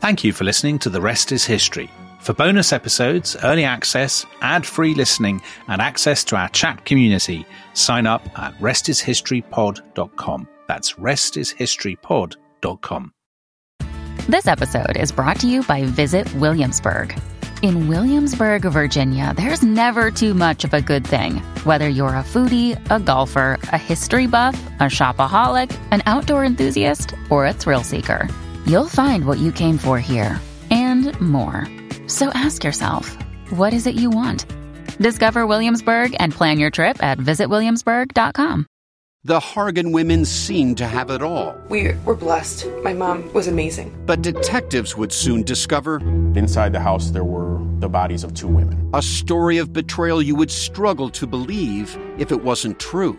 Thank you for listening to The Rest is History. For bonus episodes, early access, ad free listening, and access to our chat community, sign up at restishistorypod.com. That's restishistorypod.com. This episode is brought to you by Visit Williamsburg. In Williamsburg, Virginia, there's never too much of a good thing. Whether you're a foodie, a golfer, a history buff, a shopaholic, an outdoor enthusiast, or a thrill seeker, you'll find what you came for here and more. So ask yourself, what is it you want? Discover Williamsburg and plan your trip at visitwilliamsburg.com. The Hargan women seemed to have it all. We were blessed. My mom was amazing. But detectives would soon discover inside the house there were the bodies of two women. A story of betrayal you would struggle to believe if it wasn't true.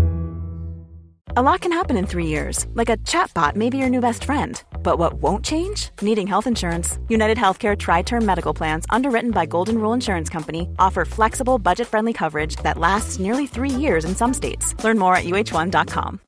A lot can happen in three years, like a chatbot may be your new best friend. But what won't change? Needing health insurance. United Healthcare Tri Term Medical Plans, underwritten by Golden Rule Insurance Company, offer flexible, budget friendly coverage that lasts nearly three years in some states. Learn more at uh1.com.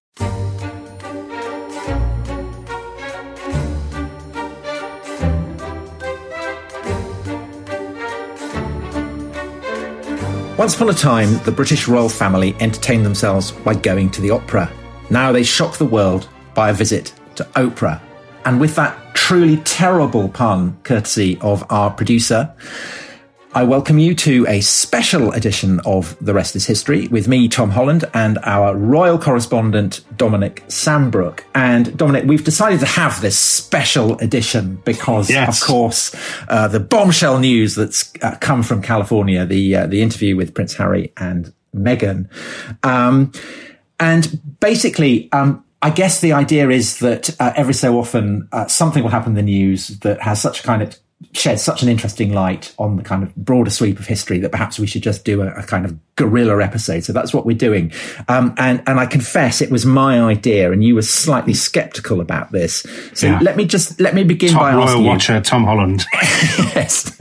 Once upon a time, the British royal family entertained themselves by going to the opera. Now they shock the world by a visit to Oprah. And with that truly terrible pun, courtesy of our producer, I welcome you to a special edition of The Rest is History with me, Tom Holland, and our royal correspondent, Dominic Sandbrook. And Dominic, we've decided to have this special edition because, Yes. of course, uh, the bombshell news that's uh, come from California, the, uh, the interview with Prince Harry and Meghan. Um, and basically, um, I guess the idea is that uh, every so often uh, something will happen in the news that has such a kind of sheds such an interesting light on the kind of broader sweep of history that perhaps we should just do a, a kind of guerrilla episode. So that's what we're doing. Um, and and I confess it was my idea, and you were slightly sceptical about this. So Yeah. let me just let me begin Top by royal asking you. watcher Tom Holland. yes.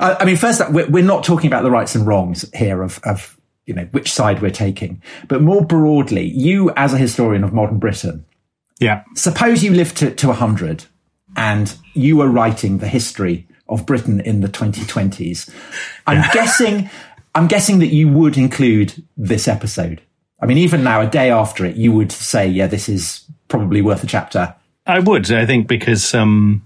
I, I mean, first, up, we're, we're not talking about the rights and wrongs here of, of, you know, which side we're taking, but more broadly, you as a historian of modern Britain, yeah. suppose you lived to, to 100 and you were writing the history of Britain in the 2020s. I'm guessing, I'm guessing that you would include this episode. I mean, even now, a day after it, you would say, yeah, this is probably worth a chapter. I would, I think, because um,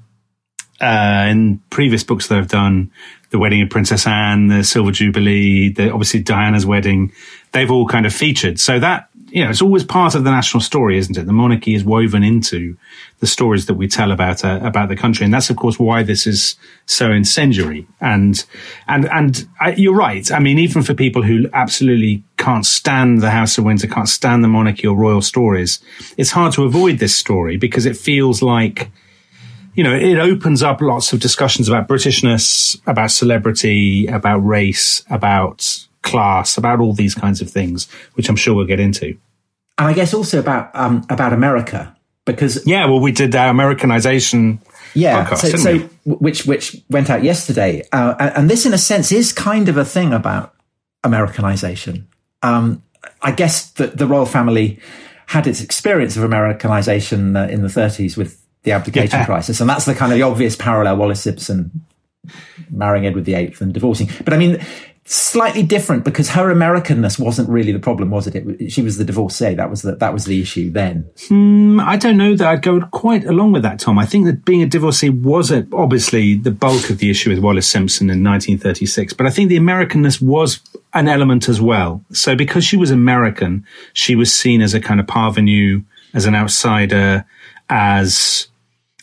uh, in previous books that I've done, the wedding of Princess Anne, the Silver Jubilee, the obviously Diana's wedding, they've all kind of featured. So that you know, it's always part of the national story, isn't it? The monarchy is woven into the stories that we tell about uh, about the country, and that's of course why this is so incendiary. And and and I, you're right. I mean, even for people who absolutely can't stand the House of Windsor, can't stand the monarchy or royal stories, it's hard to avoid this story because it feels like you know, it opens up lots of discussions about Britishness, about celebrity, about race, about class, about all these kinds of things, which I'm sure we'll get into. And I guess also about, um, about America because Yeah, well, we did our Americanization Yeah, podcast, so, so which which went out yesterday, uh, and this, in a sense, is kind of a thing about Americanization. Um, I guess that the royal family had its experience of Americanization uh, in the 30s with the abdication Yeah. crisis, and that's the kind of the obvious parallel: Wallis Simpson marrying Edward VIII and divorcing. But I mean, slightly different because her Americanness wasn't really the problem, was it? it she was the divorcee. That was the that was the issue then. Mm, I don't know that I'd go quite along with that, Tom. I think that being a divorcee was a, obviously the bulk of the issue with Wallis Simpson in 1936, but I think the Americanness was an element as well. So because she was American, she was seen as a kind of parvenu, as an outsider, as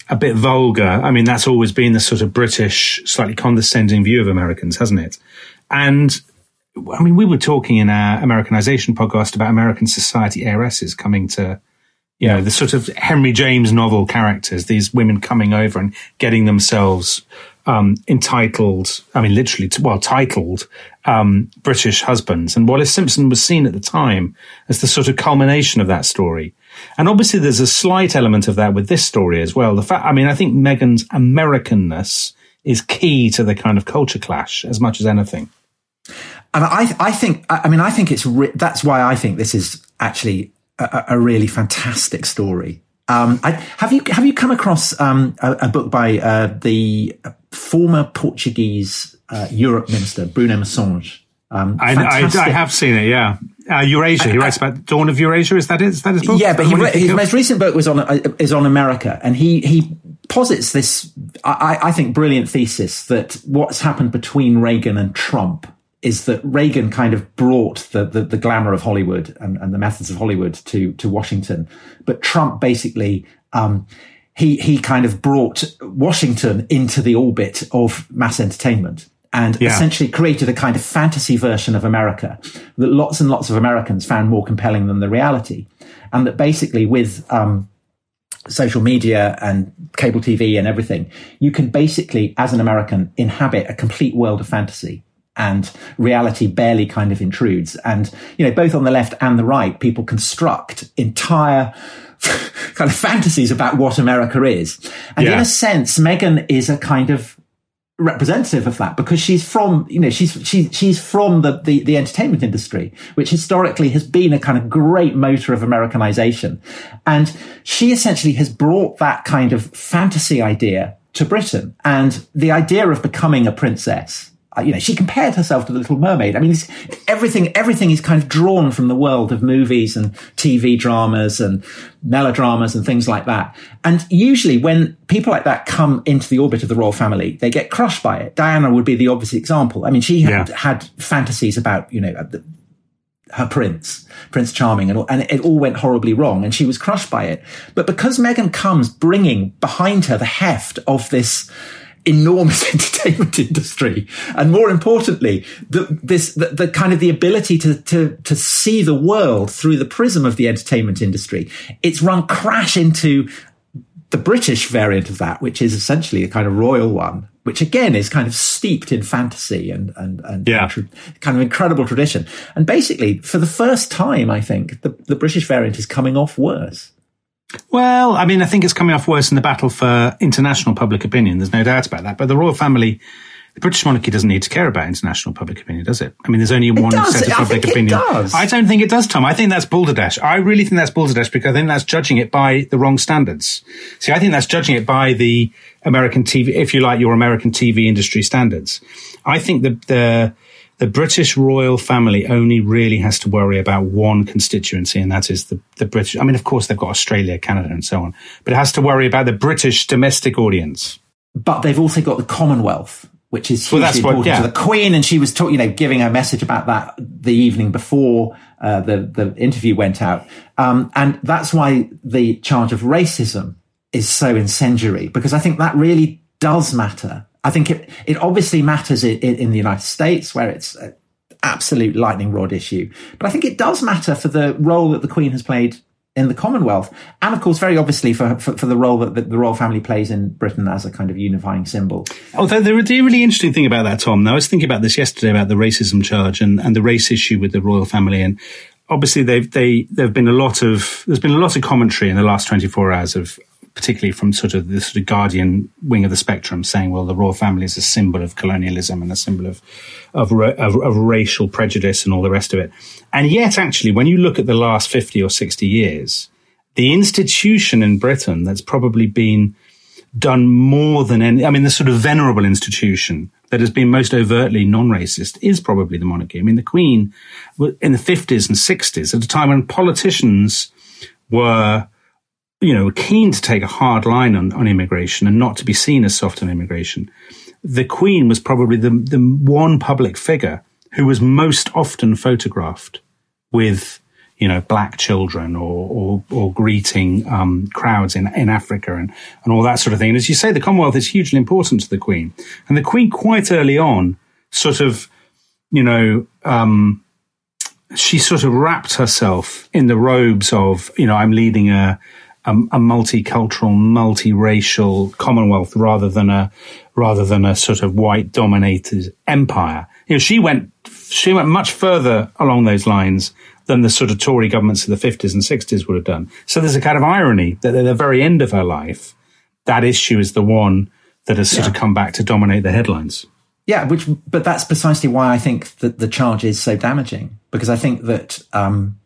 a bit vulgar. I mean, that's always been the sort of British, slightly condescending view of Americans, hasn't it? And I mean, we were talking in our Americanization podcast about American society heiresses coming to, you know, the sort of Henry James novel characters, these women coming over and getting themselves um, entitled, I mean, literally, well, titled um, British husbands. And Wallis Simpson was seen at the time as the sort of culmination of that story. And obviously, there's a slight element of that with this story as well. The fact, I mean, I think Meghan's Americanness is key to the kind of culture clash as much as anything. And I, I think, I mean, I think it's re- that's why I think this is actually a, a really fantastic story. Um, I, have you have you come across um, a, a, book by uh, the former Portuguese uh, Europe minister Bruno Maçães? Um, I, I, I, have seen it. Yeah, uh, Eurasia. He writes about Dawn of Eurasia. Is that it? Is that his book? Yeah, but he, his most recent book was on uh, is on America, and he he posits this, I, I think, brilliant thesis that what's happened between Reagan and Trump is that Reagan kind of brought the, the, the glamour of Hollywood and, and, the methods of Hollywood to, to Washington. But Trump basically, um, he, he kind of brought Washington into the orbit of mass entertainment and yeah. essentially created a kind of fantasy version of America that lots and lots of Americans found more compelling than the reality. And that basically with, um, social media and cable TV and everything, you can basically, as an American, inhabit a complete world of fantasy and reality barely kind of intrudes. And, you know, both on the left and the right, people construct entire kind of fantasies about what America is. And yeah. in a sense, Meghan is a kind of representative of that because she's from you know she's she's she's from the, the the entertainment industry which historically has been a kind of great motor of americanization. And she essentially has brought that kind of fantasy idea to britain and the idea of becoming a princess Uh, you know, she compared herself to the Little Mermaid. I mean, everything, everything is kind of drawn from the world of movies and TV dramas and melodramas and things like that. And usually when people like that come into the orbit of the royal family, they get crushed by it. Diana would be the obvious example. I mean, she had, yeah. had fantasies about, you know, uh, her prince, Prince Charming, and, and it all went horribly wrong, and she was crushed by it. But because Meghan comes bringing behind her the heft of this, enormous entertainment industry. And more importantly, the, this, the, the, kind of the ability to, to, to see the world through the prism of the entertainment industry. It's run crash into the British variant of that, which is essentially a kind of royal one, which again is kind of steeped in fantasy and, and, and yeah. kind of incredible tradition. And basically, for the first time, I think the, the British variant is coming off worse. Well, I mean, I think it's coming off worse in the battle for international public opinion. There's no doubt about that. But the royal family, the British monarchy doesn't need to care about international public opinion, does it? I mean, there's only one set of public opinion. I don't think it does, Tom. I think that's balderdash. I really think that's balderdash because I think that's judging it by the wrong standards. See, I think that's judging it by the American TV, if you like, your American TV industry standards. I think the, the, the British royal family only really has to worry about one constituency, and that is the, the British. I mean, of course, they've got Australia, Canada, and so on, but it has to worry about the British domestic audience. But they've also got the Commonwealth, which is hugely well, important what, yeah. to the Queen, and she was talking, you know, giving a message about that the evening before uh, the the interview went out, um, and that's why the charge of racism is so incendiary because I think that really does matter I think it, it obviously matters in, in the United States where it's an absolute lightning rod issue. But I think it does matter for the role that the Queen has played in the Commonwealth. And of course, very obviously for, for, for the role that the, the, royal family plays in Britain as a kind of unifying symbol. Although the, the really interesting thing about that, Tom, now I was thinking about this yesterday about the racism charge and, and the race issue with the royal family. And obviously they've, they, there've been a lot of, there's been a lot of commentary in the last 24 hours of, particularly from sort of the sort of Guardian wing of the spectrum, saying, well, the royal family is a symbol of colonialism and a symbol of, of, of, of racial prejudice and all the rest of it. And yet, actually, when you look at the last 50 or 60 years, the institution in Britain that's probably been done more than any, I mean, the sort of venerable institution that has been most overtly non-racist is probably the monarchy. I mean, the Queen in the 50s and 60s, at a time when politicians were you know, keen to take a hard line on, on immigration and not to be seen as soft on immigration. The Queen was probably the, the one public figure who was most often photographed with, you know, black children or, or, or greeting, um, crowds in, in Africa and, and all that sort of thing. And as you say, the Commonwealth is hugely important to the Queen. And the Queen quite early on sort of, you know, um, she sort of wrapped herself in the robes of, you know, I'm leading a, a, a multicultural, multiracial Commonwealth rather than a rather than a sort of white dominated empire. You know, she went she went much further along those lines than the sort of Tory governments of the 50s and 60s would have done. So there's a kind of irony that at the very end of her life, that issue is the one that has sort yeah. of come back to dominate the headlines. Yeah, which, but that's precisely why I think that the charge is so damaging because I think that um,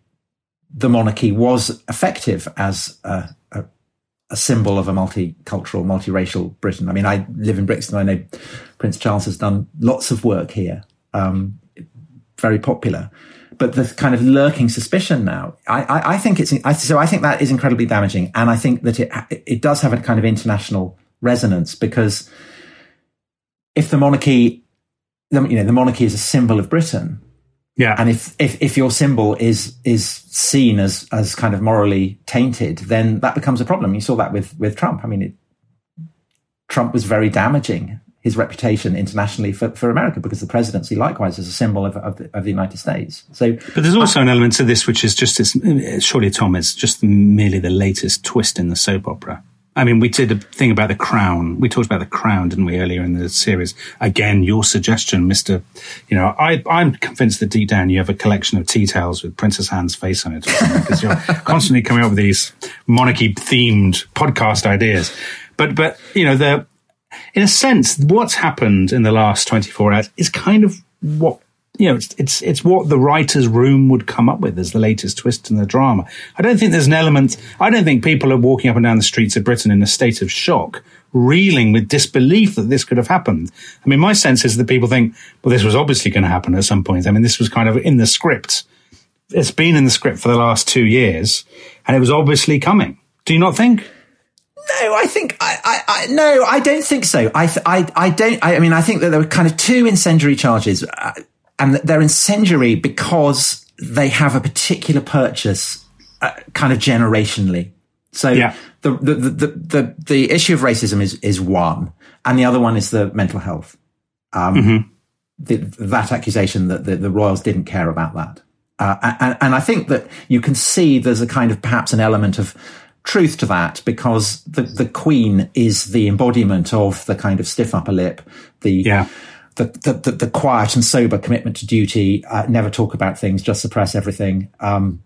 the monarchy was effective as a, a, a, symbol of a multicultural, multiracial Britain. I mean, I live in Brixton. I know Prince Charles has done lots of work here, um, very popular. But the kind of lurking suspicion now, I, I, I think it's I, so. I think that is incredibly damaging, and I think that it it does have a kind of international resonance because if the monarchy, you know, the monarchy is a symbol of Britain. Yeah. And if, if, if your symbol is, is seen as, as kind of morally tainted, then that becomes a problem. You saw that with, with Trump. I mean, it, Trump was very damaging his reputation internationally for, for America because the presidency likewise is a symbol of, of, the, of the United States. So, but there's also uh, an element to this which is just, it's, surely Tom, is just merely the latest twist in the soap opera. I mean, we did a thing about the crown. We talked about the crown, didn't we, earlier in the series? Again, your suggestion, Mister. You know, I, I'm convinced that deep down you have a collection of tea towels with Princess Anne's face on it, because you're constantly coming up with these monarchy-themed podcast ideas. But, but you know, the in a sense, what's happened in the last 24 hours is kind of what you know, it's, it's, it's what the writer's room would come up with as the latest twist in the drama. I don't think there's an element, I don't think people are walking up and down the streets of Britain in a state of shock, reeling with disbelief that this could have happened. I mean, my sense is that people think, well, this was obviously going to happen at some point. I mean, this was kind of in the script. It's been in the script for the last two years and it was obviously coming. Do you not think? No, I think I, I, I, no, I don't think so. I, I, I don't. I, I, mean, I think that there were kind of two incendiary charges. Uh, and they're incendiary because they have a particular purchase uh, kind of generationally. So yeah. the, the, the, the, the, issue of racism is, is one. And the other one is the mental health. Um, mm-hmm. the, that accusation that the, the, royals didn't care about that. Uh, and, and I think that you can see there's a kind of perhaps an element of truth to that because the, the queen is the embodiment of the kind of stiff upper lip, the, yeah the, the, the, quiet and sober commitment to duty, uh, never talk about things, just suppress everything, um,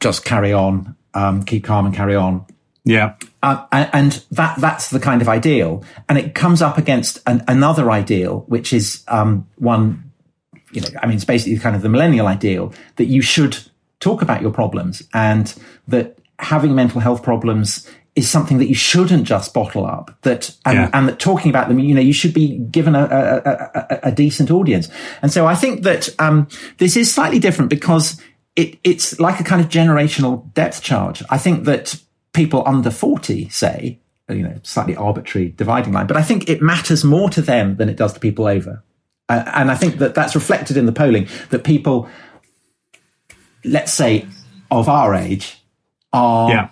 just carry on, um, keep calm and carry on. Yeah. Uh, and that, that's the kind of ideal. And it comes up against an, another ideal, which is, um, one, you know, I mean, it's basically kind of the millennial ideal that you should talk about your problems and that having mental health problems is something that you shouldn't just bottle up. That and, yeah. and that talking about them, you know, you should be given a, a, a, a decent audience. And so I think that um, this is slightly different because it, it's like a kind of generational depth charge. I think that people under forty say, you know, slightly arbitrary dividing line, but I think it matters more to them than it does to people over. Uh, and I think that that's reflected in the polling that people, let's say, of our age, are. Yeah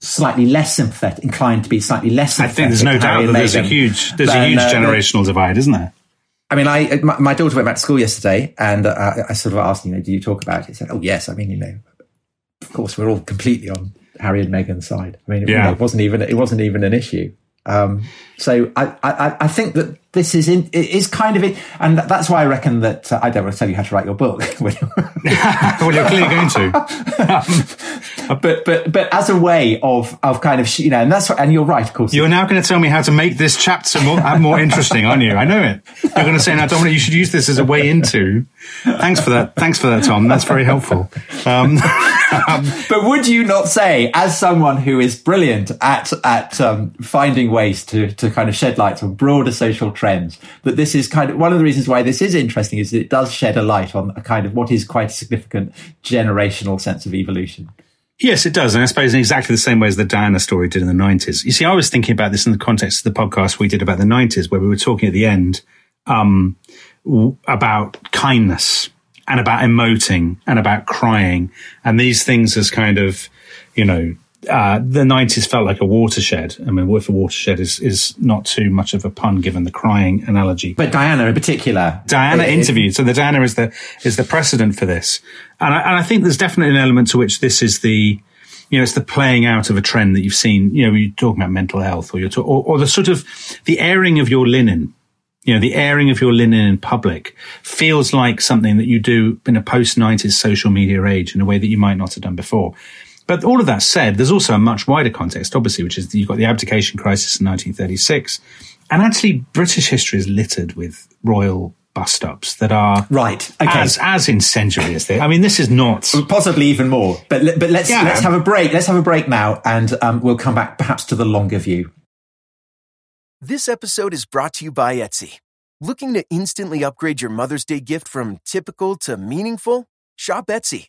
slightly less sympathetic, inclined to be slightly less I think there's no doubt that there's a huge, there's a huge uh, generational divide, isn't there? I mean, I my, my, daughter went back to school yesterday, and uh, I sort of asked, you know, do you talk about it? He said, "Oh, yes." I mean, you know, of course, we're all completely on Harry and Meghan's side. I mean, yeah. you know, it wasn't even it wasn't even an issue. Um, so I, I, I think that this is in, it is kind of it, and that's why I reckon that uh, I don't want to tell you how to write your book. well, you're clearly going to. but but but as a way of of kind of you know, and that's and you're right, of course. You're now going to tell me how to make this chapter more uh, more interesting, aren't you? I know it. You're going to say now, Dominic, you should use this as a way into. Thanks for that. Thanks for that, Tom. That's very helpful. Um, um, but would you not say, as someone who is brilliant at at um, finding ways to to kind of shed light on broader social trends. That this is kind of one of the reasons why this is interesting is it does shed a light on a kind of what is quite a significant generational sense of evolution. Yes, it does. And I suppose in exactly the same way as the Diana story did in the 90s. You see, I was thinking about this in the context of the podcast we did about the 90s, where we were talking at the end um, about kindness and about emoting and about crying and these things as kind of, you know, uh, the 90s felt like a watershed. I mean, if a watershed is, is not too much of a pun given the crying analogy. But Diana in particular. Diana it, interviewed. So the Diana is the, is the precedent for this. And I, and I think there's definitely an element to which this is the, you know, it's the playing out of a trend that you've seen, you know, you're talking about mental health or you're talk, or, or the sort of the airing of your linen you know, the airing of your linen in public feels like something that you do in a post 90s social media age in a way that you might not have done before. But all of that said, there's also a much wider context, obviously, which is you've got the abdication crisis in 1936. And actually, British history is littered with royal bust ups that are right okay. as as incendiary as they. I mean, this is not possibly even more. But but let's yeah. let's have a break. Let's have a break now, and um, we'll come back perhaps to the longer view. This episode is brought to you by Etsy. Looking to instantly upgrade your Mother's Day gift from typical to meaningful? Shop Etsy.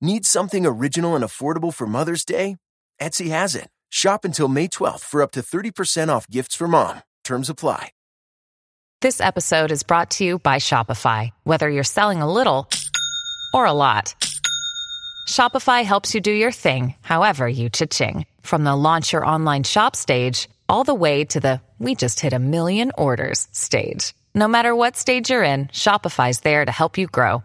Need something original and affordable for Mother's Day? Etsy has it. Shop until May 12th for up to 30% off gifts for mom. Terms apply. This episode is brought to you by Shopify. Whether you're selling a little or a lot, Shopify helps you do your thing, however you cha-ching. From the launch your online shop stage all the way to the we just hit a million orders stage. No matter what stage you're in, Shopify's there to help you grow.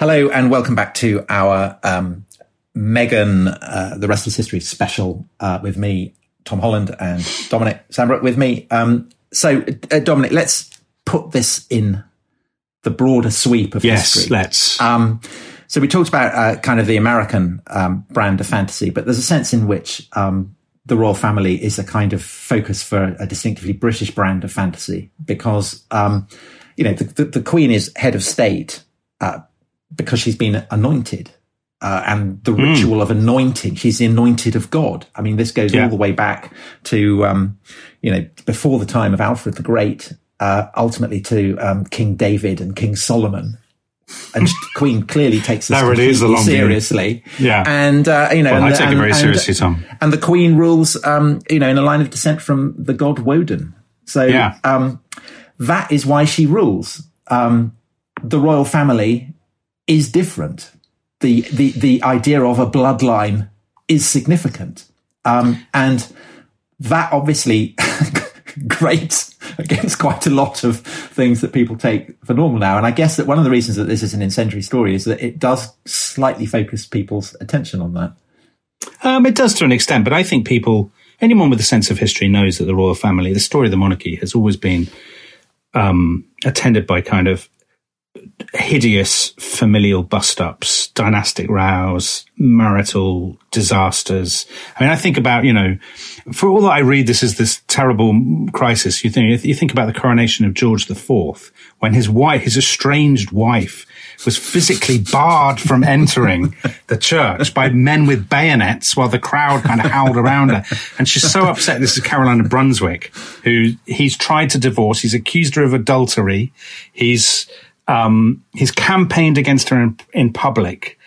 Hello, and welcome back to our um, Meghan, uh, the rest is history special uh, with me, Tom Holland, and Dominic Sandbrook with me. Um, so, uh, Dominic, let's put this in the broader sweep of yes, history. let's. Um, so we talked about uh, kind of the American um, brand of fantasy, but there's a sense in which um, the royal family is a kind of focus for a distinctively British brand of fantasy because, um, you know, the, the, the, Queen is head of state, uh, because she's been anointed. Uh, and the mm. ritual of anointing. She's the anointed of God. I mean, this goes yeah. all the way back to, um, you know, before the time of Alfred the Great, uh, ultimately to um, King David and King Solomon. And Queen clearly takes this really seriously. View. Yeah. And, uh, you know, well, and, I take and, it very and, seriously, Tom. And the Queen rules, um, you know, in a line of descent from the god Woden. So, yeah. um, that is why she rules. Um, the royal family is different. The, the, the idea of a bloodline is significant. Um, and that obviously grates against quite a lot of things that people take for normal now. And I guess that one of the reasons that this is an incendiary story is that it does slightly focus people's attention on that. Um, it does to an extent, but I think people, anyone with a sense of history knows that the royal family, the story of the monarchy has always been um, attended by kind of hideous familial bust ups, dynastic rows, marital disasters. I mean, I think about, you know, for all that I read this is this terrible crisis, you think, you think about the coronation of George IV when his wife, his estranged wife was physically barred from entering the church by men with bayonets while the crowd kind of howled around her. And she's so upset. This is Caroline of Brunswick, who he's tried to divorce. He's accused her of adultery. He's, um, he's campaigned against her in, in public.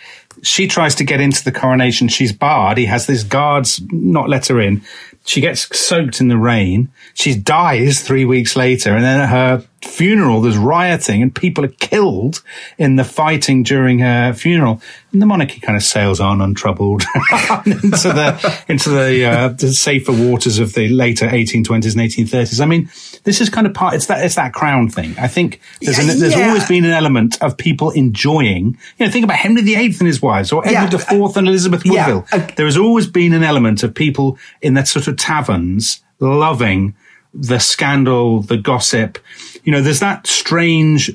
She tries to get into the coronation. She's barred. He has these guards not let her in. She gets soaked in the rain. She dies three weeks later. And then her funeral, there's rioting and people are killed in the fighting during her funeral. And the monarchy kind of sails on untroubled into the, into the, uh, the safer waters of the later 1820s and 1830s. I mean, this is kind of part, it's that, it's that crown thing. I think there's, an, there's yeah. always been an element of people enjoying, you know, think about Henry VIII and his wives or Edward yeah. IV and Elizabeth Woodville. Yeah. There has always been an element of people in that sort of taverns loving the scandal, the gossip. You know, there's that strange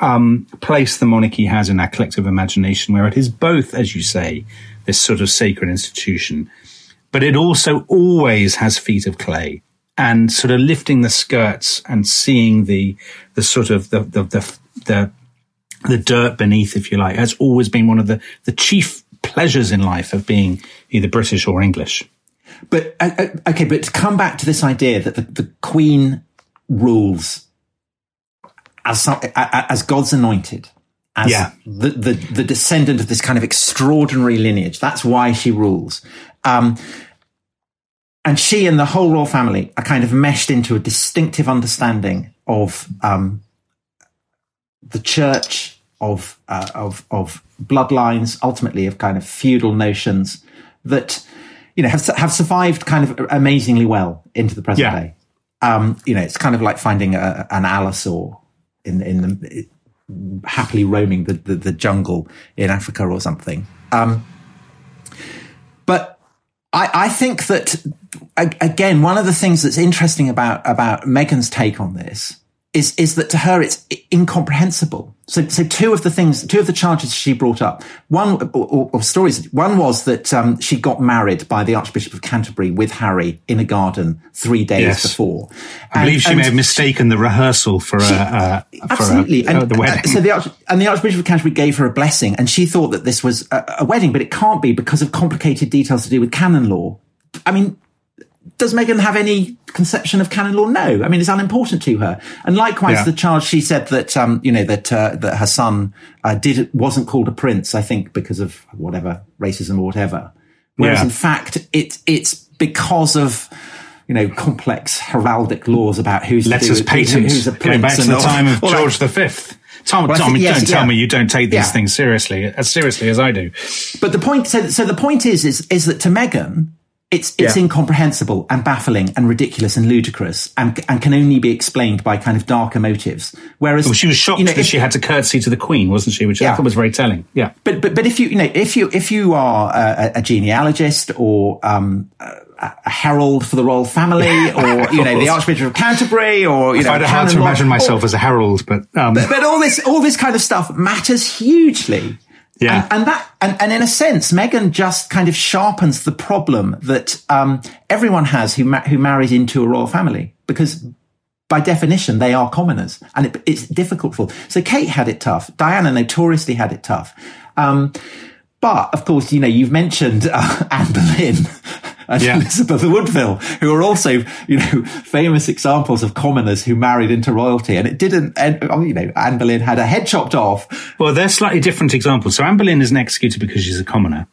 um, place the monarchy has in our collective imagination where it is both, as you say, this sort of sacred institution, but it also always has feet of clay and sort of lifting the skirts and seeing the the sort of the the the, the, the dirt beneath, if you like, has always been one of the the chief pleasures in life of being either British or English. But okay, but to come back to this idea that the, the Queen rules as as God's anointed, as yeah. the, the, the descendant of this kind of extraordinary lineage. That's why she rules. Um, and she and the whole royal family are kind of meshed into a distinctive understanding of um, the church, of uh, of of bloodlines, ultimately of kind of feudal notions that you know have have survived kind of amazingly well into the present yeah. day. Um, you know, it's kind of like finding a, an allosaur in in the happily roaming the, the, the jungle in Africa or something. Um, but I, I think that again, one of the things that's interesting about about Meghan's take on this is is that to her it's incomprehensible. So, so two of the things, two of the charges she brought up, one or, or stories. One was that um, she got married by the Archbishop of Canterbury with Harry in a garden three days yes. before. I believe she may have mistaken the rehearsal for, she, uh, uh, absolutely for uh, and, the wedding. So the Arch, and the Archbishop of Canterbury gave her a blessing, and she thought that this was a, a wedding, but it can't be because of complicated details to do with canon law. I mean, does Meghan have any conception of canon law? No. I mean, it's unimportant to her. And likewise, yeah. the charge she said that, um, you know, that, uh, that her son, uh, did, wasn't called a prince, I think, because of whatever, racism or whatever. Whereas yeah. in fact, it, it's because of, you know, complex heraldic laws about who's, Letters patent, who's a prince. Going back to the time of George that. V. Tom, well, Tom think, yes, don't yeah. tell me you don't take these things seriously, as seriously as I do. But the point, so, so the point is, is, is that to Meghan, it's it's Yeah. incomprehensible and baffling and ridiculous and ludicrous and and can only be explained by kind of darker motives. Whereas Well, she was shocked you know, that if- she had to curtsy to the Queen, wasn't she? Which I Yeah. thought was very telling. Yeah. But but but if you you know if you if you are a, a genealogist or um, a, a herald for the royal family or you know the Archbishop of Canterbury or you I know find it hard to imagine myself as a herald, but um, but all this all this kind of stuff matters hugely. Yeah. And, and that, and, and in a sense, Meghan just kind of sharpens the problem that um, everyone has who ma- who marries into a royal family because by definition they are commoners, and it, it's difficult for. Them. So Kate had it tough. Diana notoriously had it tough. Um, but of course, you know, you've mentioned uh, Anne Boleyn and Yeah. Elizabeth Woodville, who are also, you know, famous examples of commoners who married into royalty. And it didn't, and, oh, you know, Anne Boleyn had her head chopped off. Well, they're slightly different examples. So Anne Boleyn isn't executed because she's a commoner.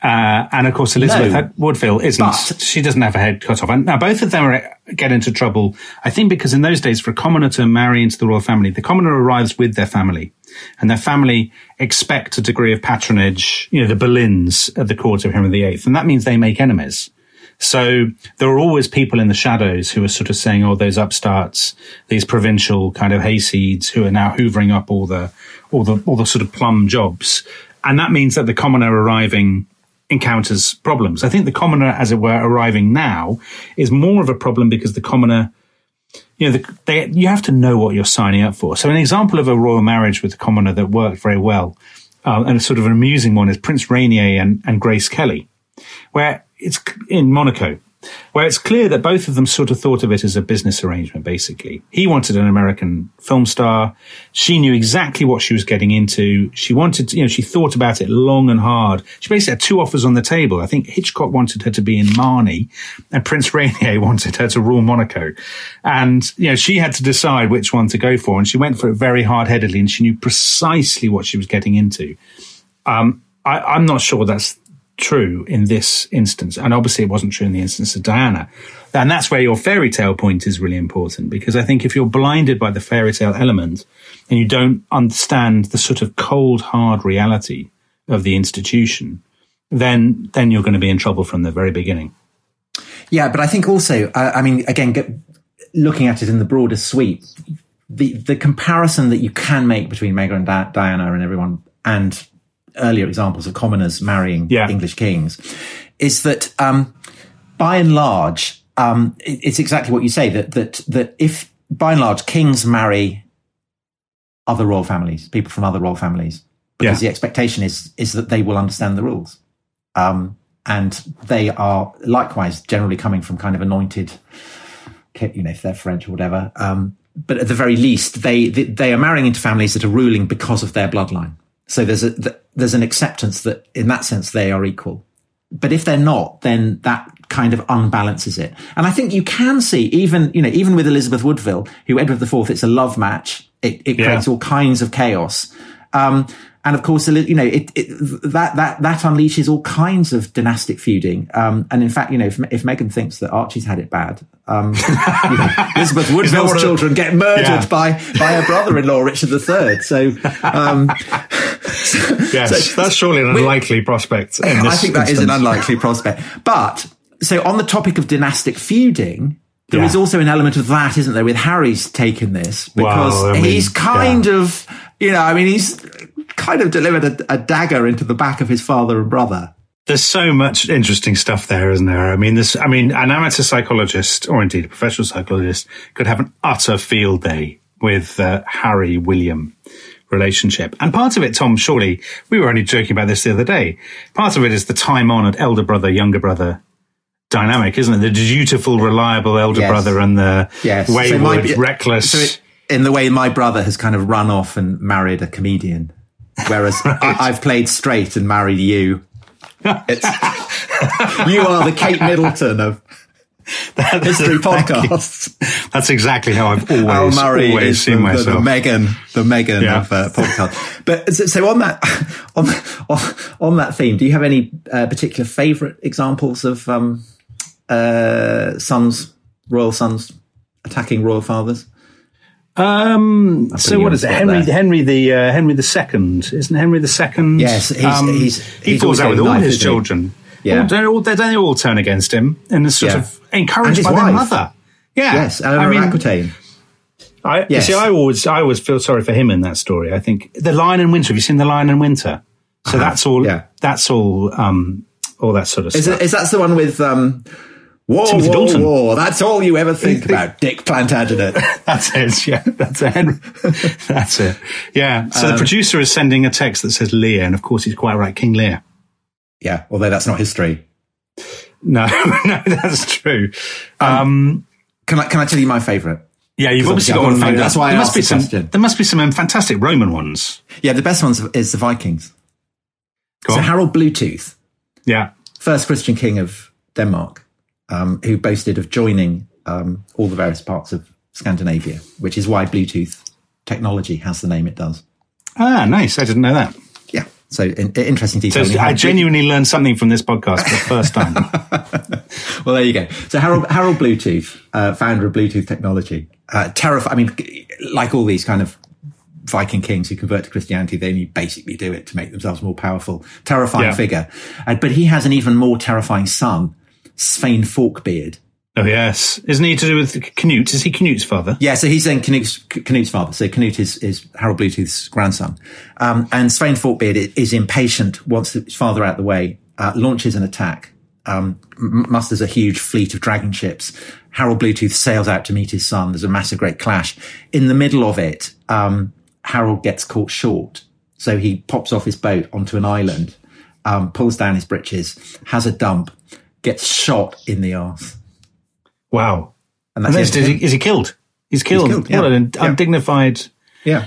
Uh, and of course, Elizabeth No. Woodville isn't. But- she doesn't have a head cut off. And now both of them are, get into trouble. I think because in those days, for a commoner to marry into the royal family, the commoner arrives with their family, and their family expect a degree of patronage. You know, the Boleyns at the court of Henry VIII, and that means they make enemies. So there are always people in the shadows who are sort of saying, "Oh, those upstarts, these provincial kind of hayseeds who are now hoovering up all the all the all the sort of plum jobs," and that means that the commoner arriving encounters problems. I think the commoner, as it were, arriving now is more of a problem because the commoner, you know, the, they, you have to know what you're signing up for. So an example of a royal marriage with a commoner that worked very well, uh, and a sort of an amusing one is Prince Rainier and, and Grace Kelly, where it's in Monaco, where it's clear that both of them sort of thought of it as a business arrangement, basically. He wanted an American film star. She knew exactly what she was getting into. She wanted, to, you know, she thought about it long and hard. She basically had two offers on the table. I think Hitchcock wanted her to be in Marnie and Prince Rainier wanted her to rule Monaco. And, you know, she had to decide which one to go for. And she went for it very hard headedly and she knew precisely what she was getting into. Um, I, I'm not sure that's true in this instance. And obviously it wasn't true in the instance of Diana. And that's where your fairy tale point is really important because I think if you're blinded by the fairy tale element and you don't understand the sort of cold, hard reality of the institution, then, then you're going to be in trouble from the very beginning. Yeah, but I think also, uh, I mean, again, get, looking at it in the broader sweep, the the comparison that you can make between Meghan and Di- Diana and everyone and earlier examples of commoners marrying Yeah. English kings is that, um, by and large, um, it, it's exactly what you say that that that if by and large kings marry other royal families, people from other royal families, because Yeah. the expectation is is that they will understand the rules, um, and they are likewise generally coming from kind of anointed, you know, if they're French or whatever. Um, but at the very least, they they they are marrying into families that are ruling because of their bloodline. So there's a there's an acceptance that in that sense they are equal. But if they're not, then that kind of unbalances it. And I think you can see even you know even with Elizabeth Woodville, who Edward IV, it's a love match. It, it Yeah. creates all kinds of chaos. Um, and of course, you know, it, it, that, that, that unleashes all kinds of dynastic feuding. Um, and in fact, you know, if, if Meghan thinks that Archie's had it bad, um, you know, Elizabeth Is that one Woodville's children get murdered Yeah. by, by her brother-in-law, Richard III. So, Yes, that's surely an unlikely prospect. I think that is an unlikely prospect. But so on the topic of dynastic feuding, there Yeah. is also an element of that, isn't there? With Harry's taken this because Well, I mean, he's kind of, you know, I mean, he's kind of delivered a, a dagger into the back of his father and brother. There's so much interesting stuff there, isn't there? I mean, this, I mean, an amateur psychologist or indeed a professional psychologist could have an utter field day with uh, Harry William relationship. And part of it, Tom, surely we were only joking about this the other day. Part of it is the time honored elder brother, younger brother dynamic, isn't it? The dutiful, reliable elder Yes. brother and the Yes. wayward, my- reckless. So it, in the way my brother has kind of run off and married a comedian, whereas I, I've played straight and married you. It's, you are the Kate Middleton of history podcasts. That's exactly how I've always, Al Murray always is seen the, myself. the Meghan, the Meghan Yeah. of uh, podcast. But so, on that, on, on on that theme, do you have any uh, particular favourite examples of um, uh, sons, royal sons attacking royal fathers? Um, so what is it? Henry, there. Henry the uh, Henry the Second, isn't Henry the Second? Yes, he's- um, he's- he he's falls out with all his children. he? Yeah. All- don't, all, they they all turn against him and sort Yeah. of encouraged by their wife. mother. Yeah, Yes, Eleanor I mean, Aquitaine. I, you Yes. see, I always, I always feel sorry for him in that story. I think the Lion in Winter. Have you seen the Lion in Winter? So Uh-huh. that's all. Yeah. That's all. Um, all that sort of Is, stuff. it, is that the one with um, war, Timothy war, Dalton. war? That's all you ever think about, Dick Plantagenet. That's it. Yeah, that's it. that's it. Yeah. So Um, the producer is sending a text that says Lear, and of course he's quite right, King Lear. Yeah, although that's not history. No, no, that's true. Um, Can I can I tell you my favourite? yeah, you've obviously got one. got a found favourite. That's why I there must asked be some. question. There must be some fantastic Roman ones. Yeah, the best ones is the Vikings. Go so on. Harold Bluetooth, Yeah. first Christian king of Denmark, um, who boasted of joining um, all the various parts of Scandinavia, which is why Bluetooth technology has the name it does. Ah, nice. I didn't know that. So in, interesting So detail. You I genuinely learned something from this podcast for the first time. well, there you go. So Harold, Harold Bluetooth, uh, founder of Bluetooth technology, uh, terrifying. I mean, like all these kind of Viking kings who convert to Christianity, they only basically do it to make themselves more powerful. Terrifying Yeah. figure. Uh, but he has an even more terrifying son, Svein Forkbeard. Oh yes, isn't he to do with Canute? Is he Canute's father? Yeah, so he's then Canute's, Canute's father. So Canute is, is Harold Bluetooth's grandson. Um, and Svein Forkbeard i- is impatient, wants his father out of the way, uh, launches an attack, um, musters a huge fleet of dragon ships. Harold Bluetooth sails out to meet his son. There's a massive great clash. In the middle of it, um, Harold gets caught short. So he pops off his boat onto an island, um, pulls down his breeches, has a dump, gets shot in the arse. Wow. And And that's is, he, is he killed? He's killed. killed, yeah. What an Yeah. undignified. Yeah.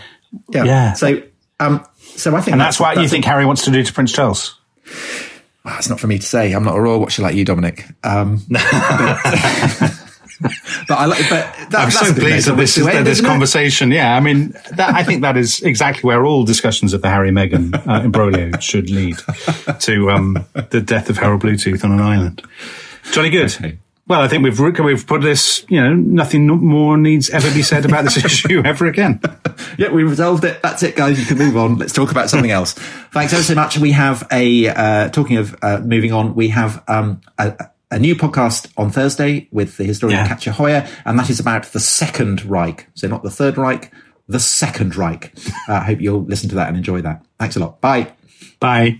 Yeah. Yeah. So, um, so I think, And that's, what you think Harry wants to do to Prince Charles. Well, it's not for me to say. I'm not a royal watcher like you, Dominic. Um, but, but I like. But that, I'm that's so pleased that this to is end, this isn't it? conversation. Yeah, I mean, that, I think that is exactly where all discussions of the Harry Meghan uh, imbroglio should lead to um, the death of Harold Bluetooth on an island. Johnny good. Okay. Well, I think we've we've put this. You know, nothing more needs ever be said about this issue ever again. Yeah, we resolved it. That's it, guys. You can move on. Let's talk about something else. Thanks ever so much. We have a uh, talking of uh, moving on. We have um, a, a new podcast on Thursday with the historian Yeah. Katja Hoyer, and that is about the Second Reich. So not the Third Reich, the Second Reich. I uh, hope you'll listen to that and enjoy that. Thanks a lot. Bye. Bye.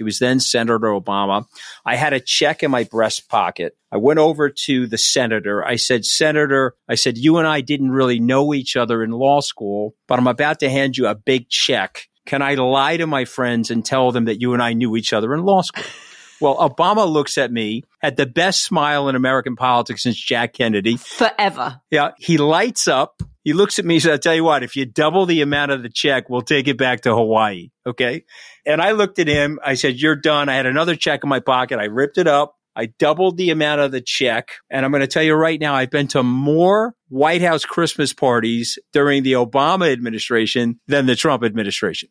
He was then Senator Obama. I had a check in my breast pocket. I went over to the senator. I said, Senator, I said, you and I didn't really know each other in law school, but I'm about to hand you a big check. Can I lie to my friends and tell them that you and I knew each other in law school? Well, Obama looks at me, had the best smile in American politics since Jack Kennedy. Forever. Yeah. He lights up. He looks at me and says, I'll tell you what, if you double the amount of the check, we'll take it back to Hawaii. Okay. And I looked at him. I said, You're done. I had another check in my pocket. I ripped it up. I doubled the amount of the check. And I'm going to tell you right now, I've been to more White House Christmas parties during the Obama administration than the Trump administration.